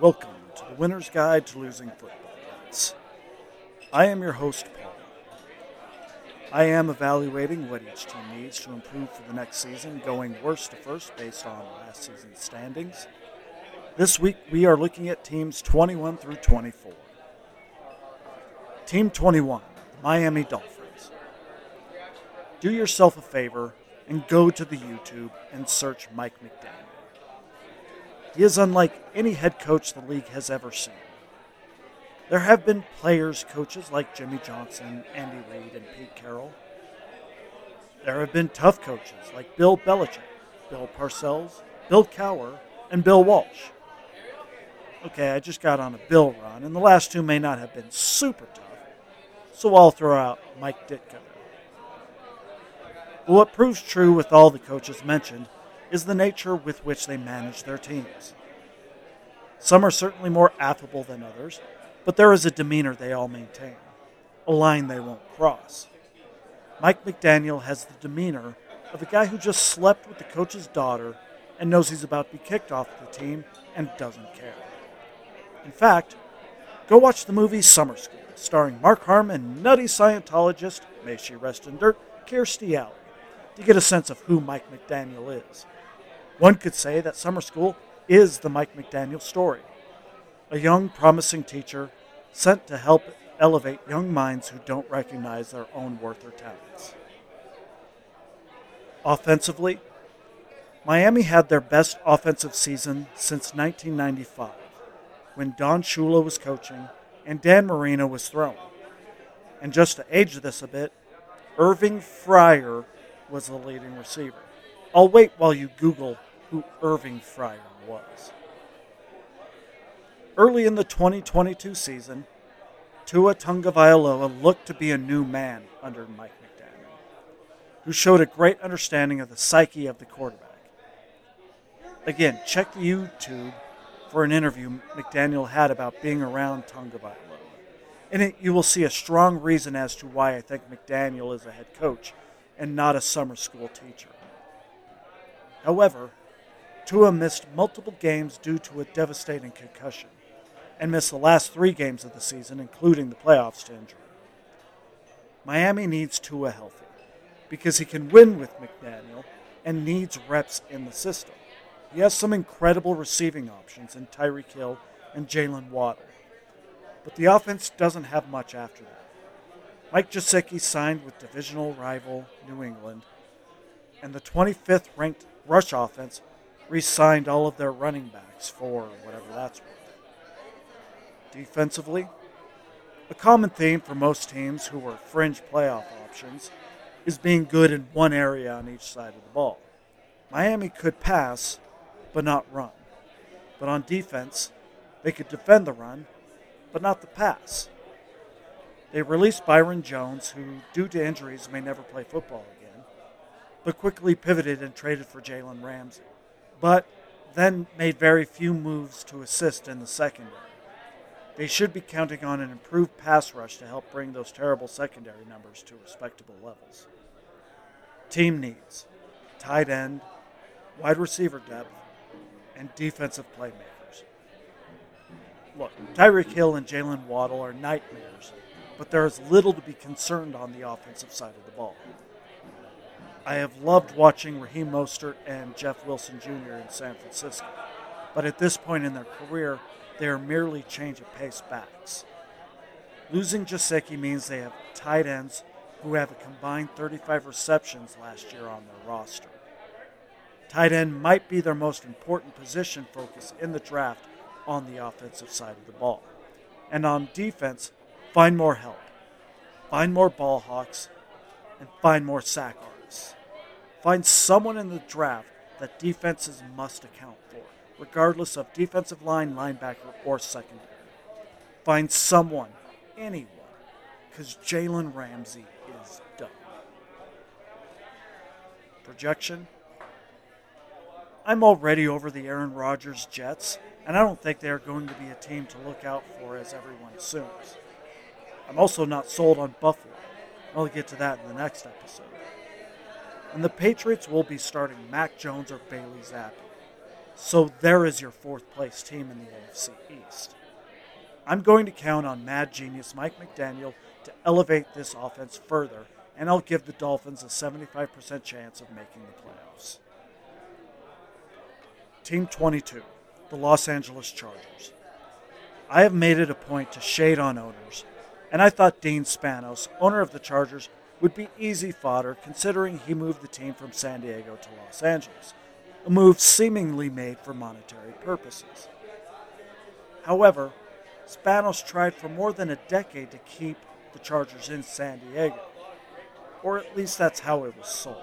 Welcome to the Winner's Guide to Losing Football Bets. I am your host, Paul. I am evaluating what each team needs to improve for the next season, going worst to first based on last season's standings. This week, we are looking at teams 21 through 24. Team 21, the Miami Dolphins. Do yourself a favor and go to the YouTube and search Mike McDaniel. He is unlike any head coach the league has ever seen. There have been players, coaches like Jimmy Johnson, Andy Reid, and Pete Carroll. There have been tough coaches like Bill Belichick, Bill Parcells, Bill Cowher, and Bill Walsh. Okay, I just got on a Bill run, and the last two may not have been super tough, so I'll throw out Mike Ditka. What proves true with all the coaches mentioned is the nature with which they manage their teams. Some are certainly more affable than others, but there is a demeanor they all maintain, a line they won't cross. Mike McDaniel has the demeanor of a guy who just slept with the coach's daughter and knows he's about to be kicked off the team and doesn't care. In fact, go watch the movie Summer School, starring Mark Harmon nutty Scientologist, may she rest in dirt, Kirstie Alley, to get a sense of who Mike McDaniel is. One could say that summer school is the Mike McDaniel story. A young, promising teacher sent to help elevate young minds who don't recognize their own worth or talents. Offensively, Miami had their best offensive season since 1995, when Don Shula was coaching and Dan Marino was throwing. And just to age this a bit, Irving Fryar was the leading receiver. I'll wait while you Google who Irving Fryar was. Early in the 2022 season, Tua Tagovailoa looked to be a new man under Mike McDaniel, who showed a great understanding of the psyche of the quarterback. Again, check YouTube for an interview McDaniel had about being around Tagovailoa. In it, you will see a strong reason as to why I think McDaniel is a head coach and not a summer school teacher. However, Tua missed multiple games due to a devastating concussion and missed the last three games of the season, including the playoffs to injury. Miami needs Tua healthy because he can win with McDaniel and needs reps in the system. He has some incredible receiving options in Tyreek Hill and Jaylen Waddle, but the offense doesn't have much after that. Mike Gesicki signed with divisional rival New England, and the 25th ranked rush offense re signed all of their running backs for whatever that's worth. Defensively, a common theme for most teams who were fringe playoff options is being good in one area on each side of the ball. Miami could pass, but not run. But on defense, they could defend the run, but not the pass. They released Byron Jones, who, due to injuries, may never play football again, but quickly pivoted and traded for Jalen Ramsey but then made very few moves to assist in the secondary. They should be counting on an improved pass rush to help bring those terrible secondary numbers to respectable levels. Team needs tight end, wide receiver depth, and defensive playmakers. Look, Tyreek Hill and Jaylen Waddle are nightmares, but there is little to be concerned on the offensive side of the ball. I have loved watching Raheem Mostert and Jeff Wilson Jr. in San Francisco, but at this point in their career, they are merely change of pace backs. Losing Gesicki means they have tight ends who have a combined 35 receptions last year on their roster. Tight end might be their most important position focus in the draft on the offensive side of the ball. And on defense, find more help, find more ball hawks, and find more sack. Find someone in the draft that defenses must account for, regardless of defensive line, linebacker, or secondary. Find someone, anyone, because Jalen Ramsey is done. Projection I'm already over the Aaron Rodgers Jets, and I don't think they are going to be a team to look out for as everyone assumes. I'm also not sold on Buffalo. I'll get to that in the next episode and the Patriots will be starting Mac Jones or Bailey Zappe. So there is your fourth place team in the AFC East. I'm going to count on mad genius Mike McDaniel to elevate this offense further, and I'll give the Dolphins a 75% chance of making the playoffs. Team 22, the Los Angeles Chargers. I have made it a point to shade on owners, and I thought Dean Spanos, owner of the Chargers, would be easy fodder considering he moved the team from San Diego to Los Angeles, a move seemingly made for monetary purposes. However, Spanos tried for more than a decade to keep the Chargers in San Diego, or at least that's how it was sold.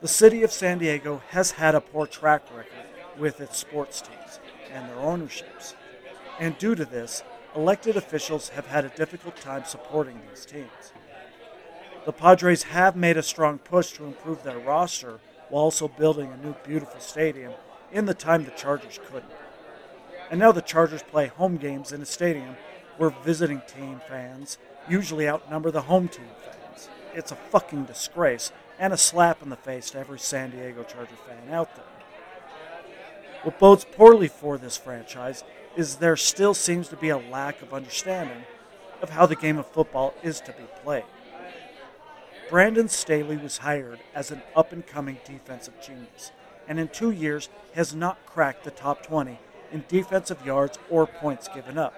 The city of San Diego has had a poor track record with its sports teams and their ownerships, and due to this, elected officials have had a difficult time supporting these teams. The Padres have made a strong push to improve their roster while also building a new beautiful stadium in the time the Chargers couldn't. And now the Chargers play home games in a stadium where visiting team fans usually outnumber the home team fans. It's a fucking disgrace and a slap in the face to every San Diego Charger fan out there. What bodes poorly for this franchise is there still seems to be a lack of understanding of how the game of football is to be played. Brandon Staley was hired as an up and coming defensive genius, and in two years has not cracked the top 20 in defensive yards or points given up.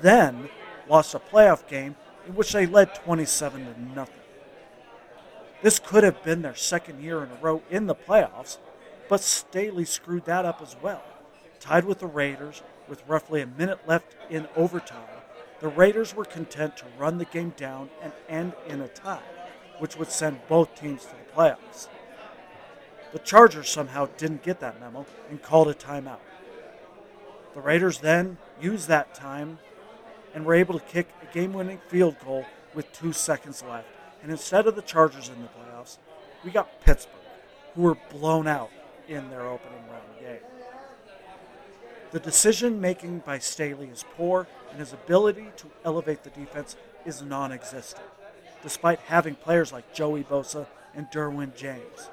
Then lost a playoff game in which they led 27 to nothing. This could have been their second year in a row in the playoffs, but Staley screwed that up as well. Tied with the Raiders with roughly a minute left in overtime, the Raiders were content to run the game down and end in a tie, which would send both teams to the playoffs. The Chargers somehow didn't get that memo and called a timeout. The Raiders then used that time and were able to kick a game winning field goal with two seconds left. And instead of the Chargers in the playoffs, we got Pittsburgh, who were blown out in their opening round game. The decision making by Staley is poor, and his ability to elevate the defense is non existent, despite having players like Joey Bosa and Derwin James.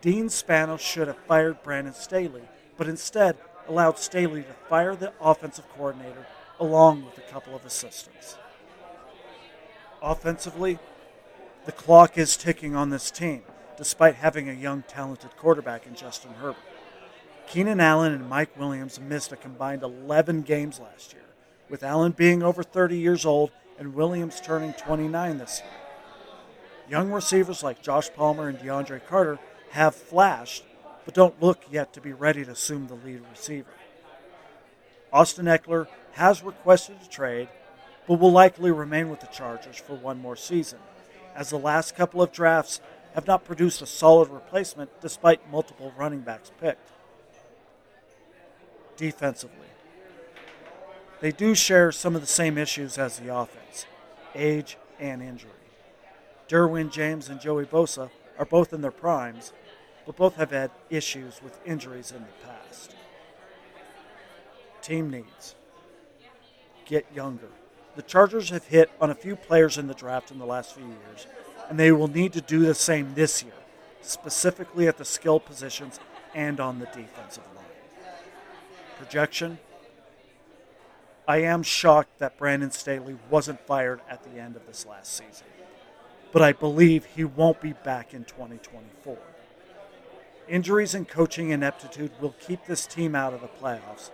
Dean Spanos should have fired Brandon Staley, but instead allowed Staley to fire the offensive coordinator along with a couple of assistants. Offensively, the clock is ticking on this team, despite having a young, talented quarterback in Justin Herbert. Keenan Allen and Mike Williams missed a combined 11 games last year, with Allen being over 30 years old and Williams turning 29 this year. Young receivers like Josh Palmer and DeAndre Carter have flashed, but don't look yet to be ready to assume the lead receiver. Austin Ekeler has requested a trade, but will likely remain with the Chargers for one more season, as the last couple of drafts have not produced a solid replacement despite multiple running backs picked. Defensively, they do share some of the same issues as the offense age and injury. Derwin James and Joey Bosa are both in their primes, but both have had issues with injuries in the past. Team needs get younger. The Chargers have hit on a few players in the draft in the last few years, and they will need to do the same this year, specifically at the skill positions and on the defensive line. Projection I am shocked that Brandon Staley wasn't fired at the end of this last season, but I believe he won't be back in 2024. Injuries and coaching ineptitude will keep this team out of the playoffs,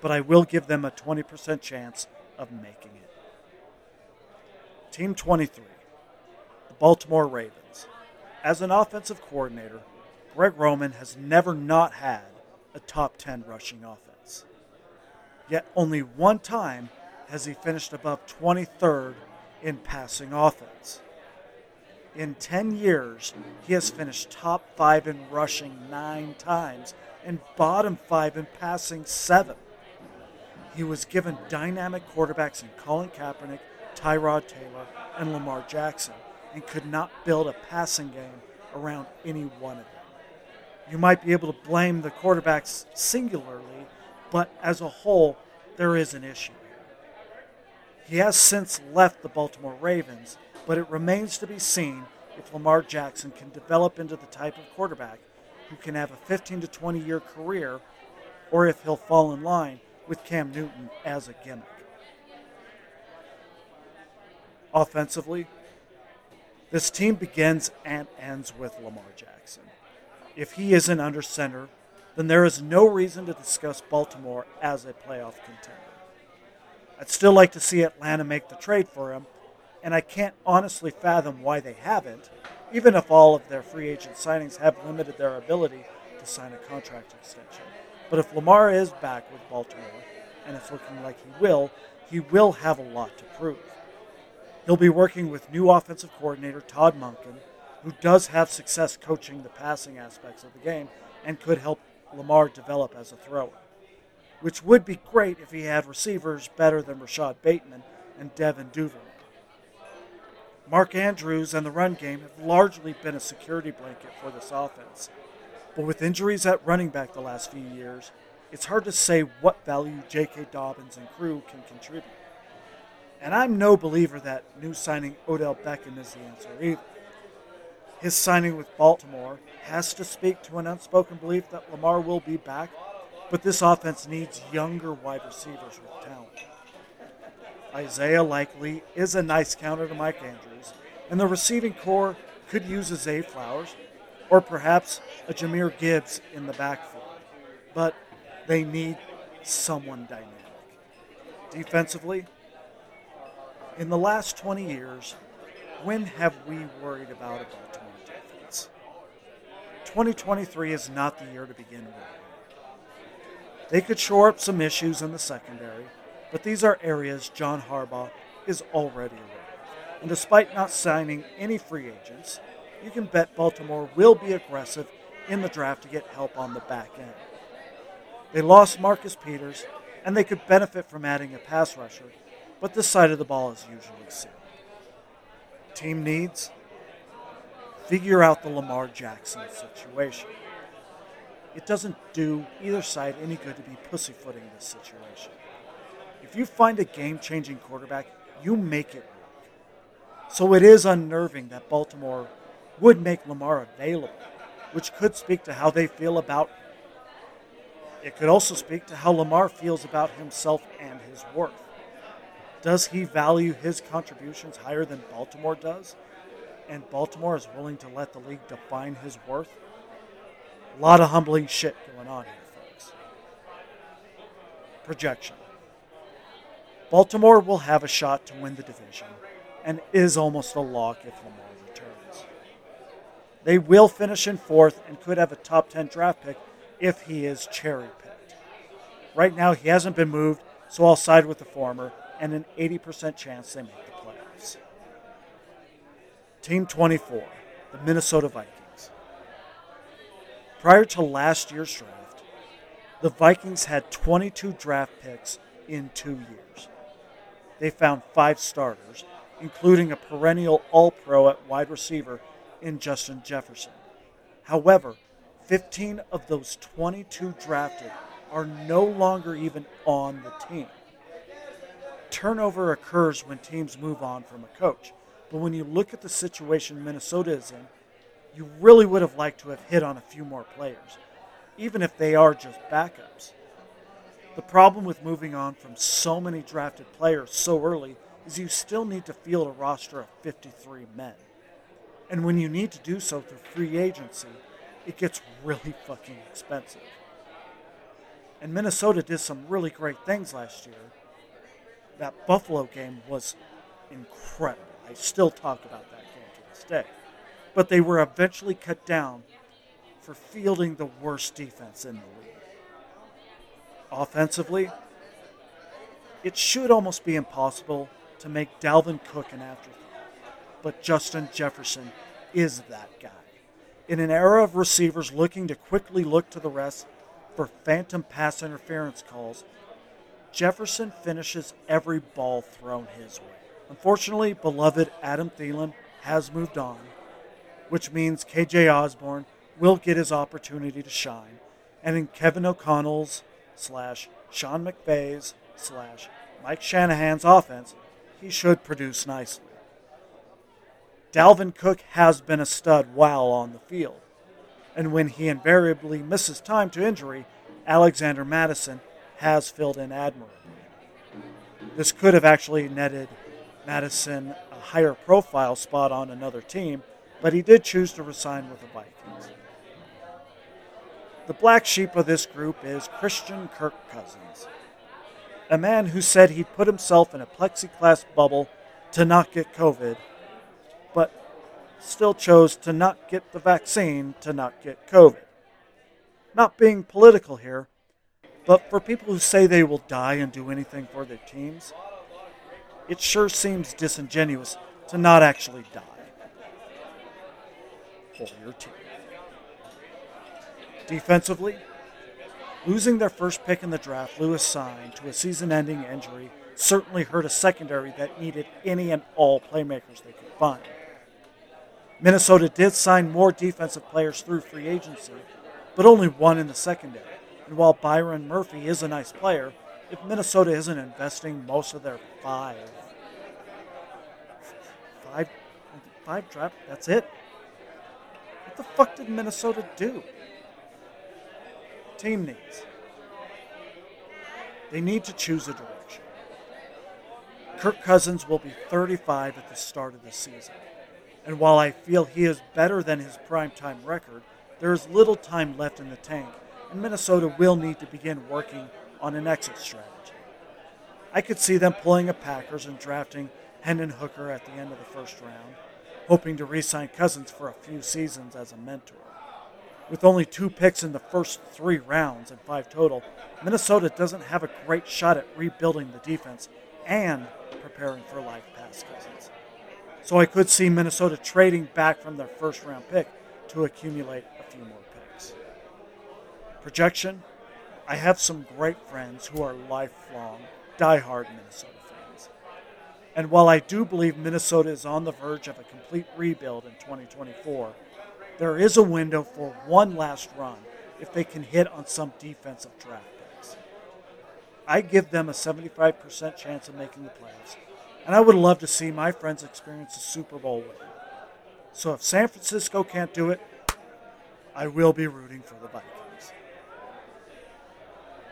but I will give them a 20% chance of making it. Team 23, the Baltimore Ravens. As an offensive coordinator, Greg Roman has never not had a top 10 rushing offense. Yet only one time has he finished above 23rd in passing offense. In 10 years, he has finished top five in rushing nine times and bottom five in passing seven. He was given dynamic quarterbacks in Colin Kaepernick, Tyrod Taylor, and Lamar Jackson, and could not build a passing game around any one of them. You might be able to blame the quarterbacks singularly, but as a whole, there is an issue He has since left the Baltimore Ravens, but it remains to be seen if Lamar Jackson can develop into the type of quarterback who can have a 15 to 20 year career or if he'll fall in line with Cam Newton as a gimmick. Offensively, this team begins and ends with Lamar Jackson. If he isn't under center, then there is no reason to discuss Baltimore as a playoff contender. I'd still like to see Atlanta make the trade for him, and I can't honestly fathom why they haven't, even if all of their free agent signings have limited their ability to sign a contract extension. But if Lamar is back with Baltimore, and it's looking like he will, he will have a lot to prove. He'll be working with new offensive coordinator Todd Monken, who does have success coaching the passing aspects of the game and could help Lamar develop as a thrower, which would be great if he had receivers better than Rashod Bateman and Devin Duvernay. Mark Andrews and the run game have largely been a security blanket for this offense. But with injuries at running back the last few years, it's hard to say what value J.K. Dobbins and crew can contribute. And I'm no believer that new signing Odell Beckham is the answer either. His signing with Baltimore has to speak to an unspoken belief that Lamar will be back, but this offense needs younger wide receivers with talent. Isaiah Likely is a nice counter to Mike Andrews, and the receiving core could use a Zay Flowers or perhaps a Jahmyr Gibbs in the backfield. But they need someone dynamic. Defensively, in the last 20 years, when have we worried about a Baltimore? 2023 is not the year to begin with. They could shore up some issues in the secondary, but these are areas John Harbaugh is already aware of. And despite not signing any free agents, you can bet Baltimore will be aggressive in the draft to get help on the back end. They lost Marcus Peters, and they could benefit from adding a pass rusher, but this side of the ball is usually sealed. Team needs figure out the Lamar Jackson situation. It doesn't do either side any good to be pussyfooting this situation. If you find a game changing quarterback, you make it work. So it is unnerving that Baltimore would make Lamar available, which could speak to how they feel about it could also speak to how Lamar feels about himself and his worth. Does he value his contributions higher than Baltimore does? And Baltimore is willing to let the league define his worth? A lot of humbling shit going on here, folks. Projection Baltimore will have a shot to win the division and is almost a lock if Lamar returns. they will finish in fourth and could have a top 10 draft pick if he is cherry picked. Right now, he hasn't been moved, so I'll side with the former and an 80% chance they make the playoffs. Team 24, the Minnesota Vikings. Prior to last year's draft, the Vikings had 22 draft picks in two years. They found five starters, including a perennial All Pro at wide receiver in Justin Jefferson. However, 15 of those 22 drafted are no longer even on the team. Turnover occurs when teams move on from a coach. But when you look at the situation Minnesota is in, you really would have liked to have hit on a few more players, even if they are just backups. The problem with moving on from so many drafted players so early is you still need to field a roster of 53 men. And when you need to do so through free agency, it gets really fucking expensive. And Minnesota did some really great things last year. That Buffalo game was incredible. I still talk about that game to this day. But they were eventually cut down for fielding the worst defense in the league. Offensively, it should almost be impossible to make Dalvin Cook an afterthought but Justin Jefferson is that guy. In an era of receivers looking to quickly look to the rest for phantom pass interference calls, Jefferson finishes every ball thrown his way. Unfortunately, beloved Adam Thielen has moved on, which means KJ Osborn will get his opportunity to shine, and in Kevin O'Connell's slash Sean McVay's slash Mike Shanahan's offense, he should produce nicely. Dalvin Cook has been a stud while on the field. And when he invariably misses time to injury, Alexander Mattison has filled in admirably. This could have actually netted Mattison a higher profile spot on another team, but he did choose to resign with the Vikings. The black sheep of this group is Christian Kirk Cousins, a man who said he'd put himself in a plexiglass bubble to not get COVID, but still chose to not get the vaccine to not get COVID. Not being political here, but for people who say they will die and do anything for their teams, it sure seems disingenuous to not actually die for your team. Defensively, losing their first pick in the draft, Lewis signed to a season ending injury certainly hurt a secondary that needed any and all playmakers they could find. Minnesota did sign more defensive players through free agency, but only one in the secondary. And while Byron Murphy is a nice player, if Minnesota isn't investing most of their five, five, five draft, that's it. What the fuck did Minnesota do? Team needs. They need to choose a direction. Kirk Cousins will be 35 at the start of the season. And while I feel he is better than his primetime record, there is little time left in the tank, and Minnesota will need to begin working on an exit strategy. I could see them pulling a Packers and drafting Hendon Hooker at the end of the first round, hoping to re sign Cousins for a few seasons as a mentor. With only two picks in the first three rounds and five total, Minnesota doesn't have a great shot at rebuilding the defense and preparing for life past Cousins. So I could see Minnesota trading back from their first round pick to accumulate a few more picks. Projection I have some great friends who are lifelong, die-hard Minnesota fans. And while I do believe Minnesota is on the verge of a complete rebuild in 2024, there is a window for one last run if they can hit on some defensive draft picks. I give them a 75% chance of making the playoffs, and I would love to see my friends experience a Super Bowl win. So if San Francisco can't do it, I will be rooting for the Vikings.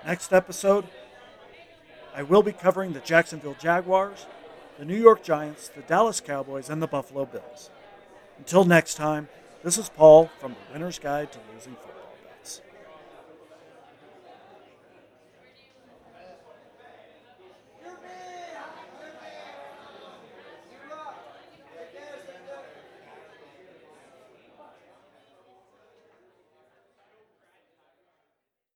Next episode, I will be covering the Jacksonville Jaguars, the New York Giants, the Dallas Cowboys, and the Buffalo Bills. Until next time, this is Paul from the Winner's Guide to Losing.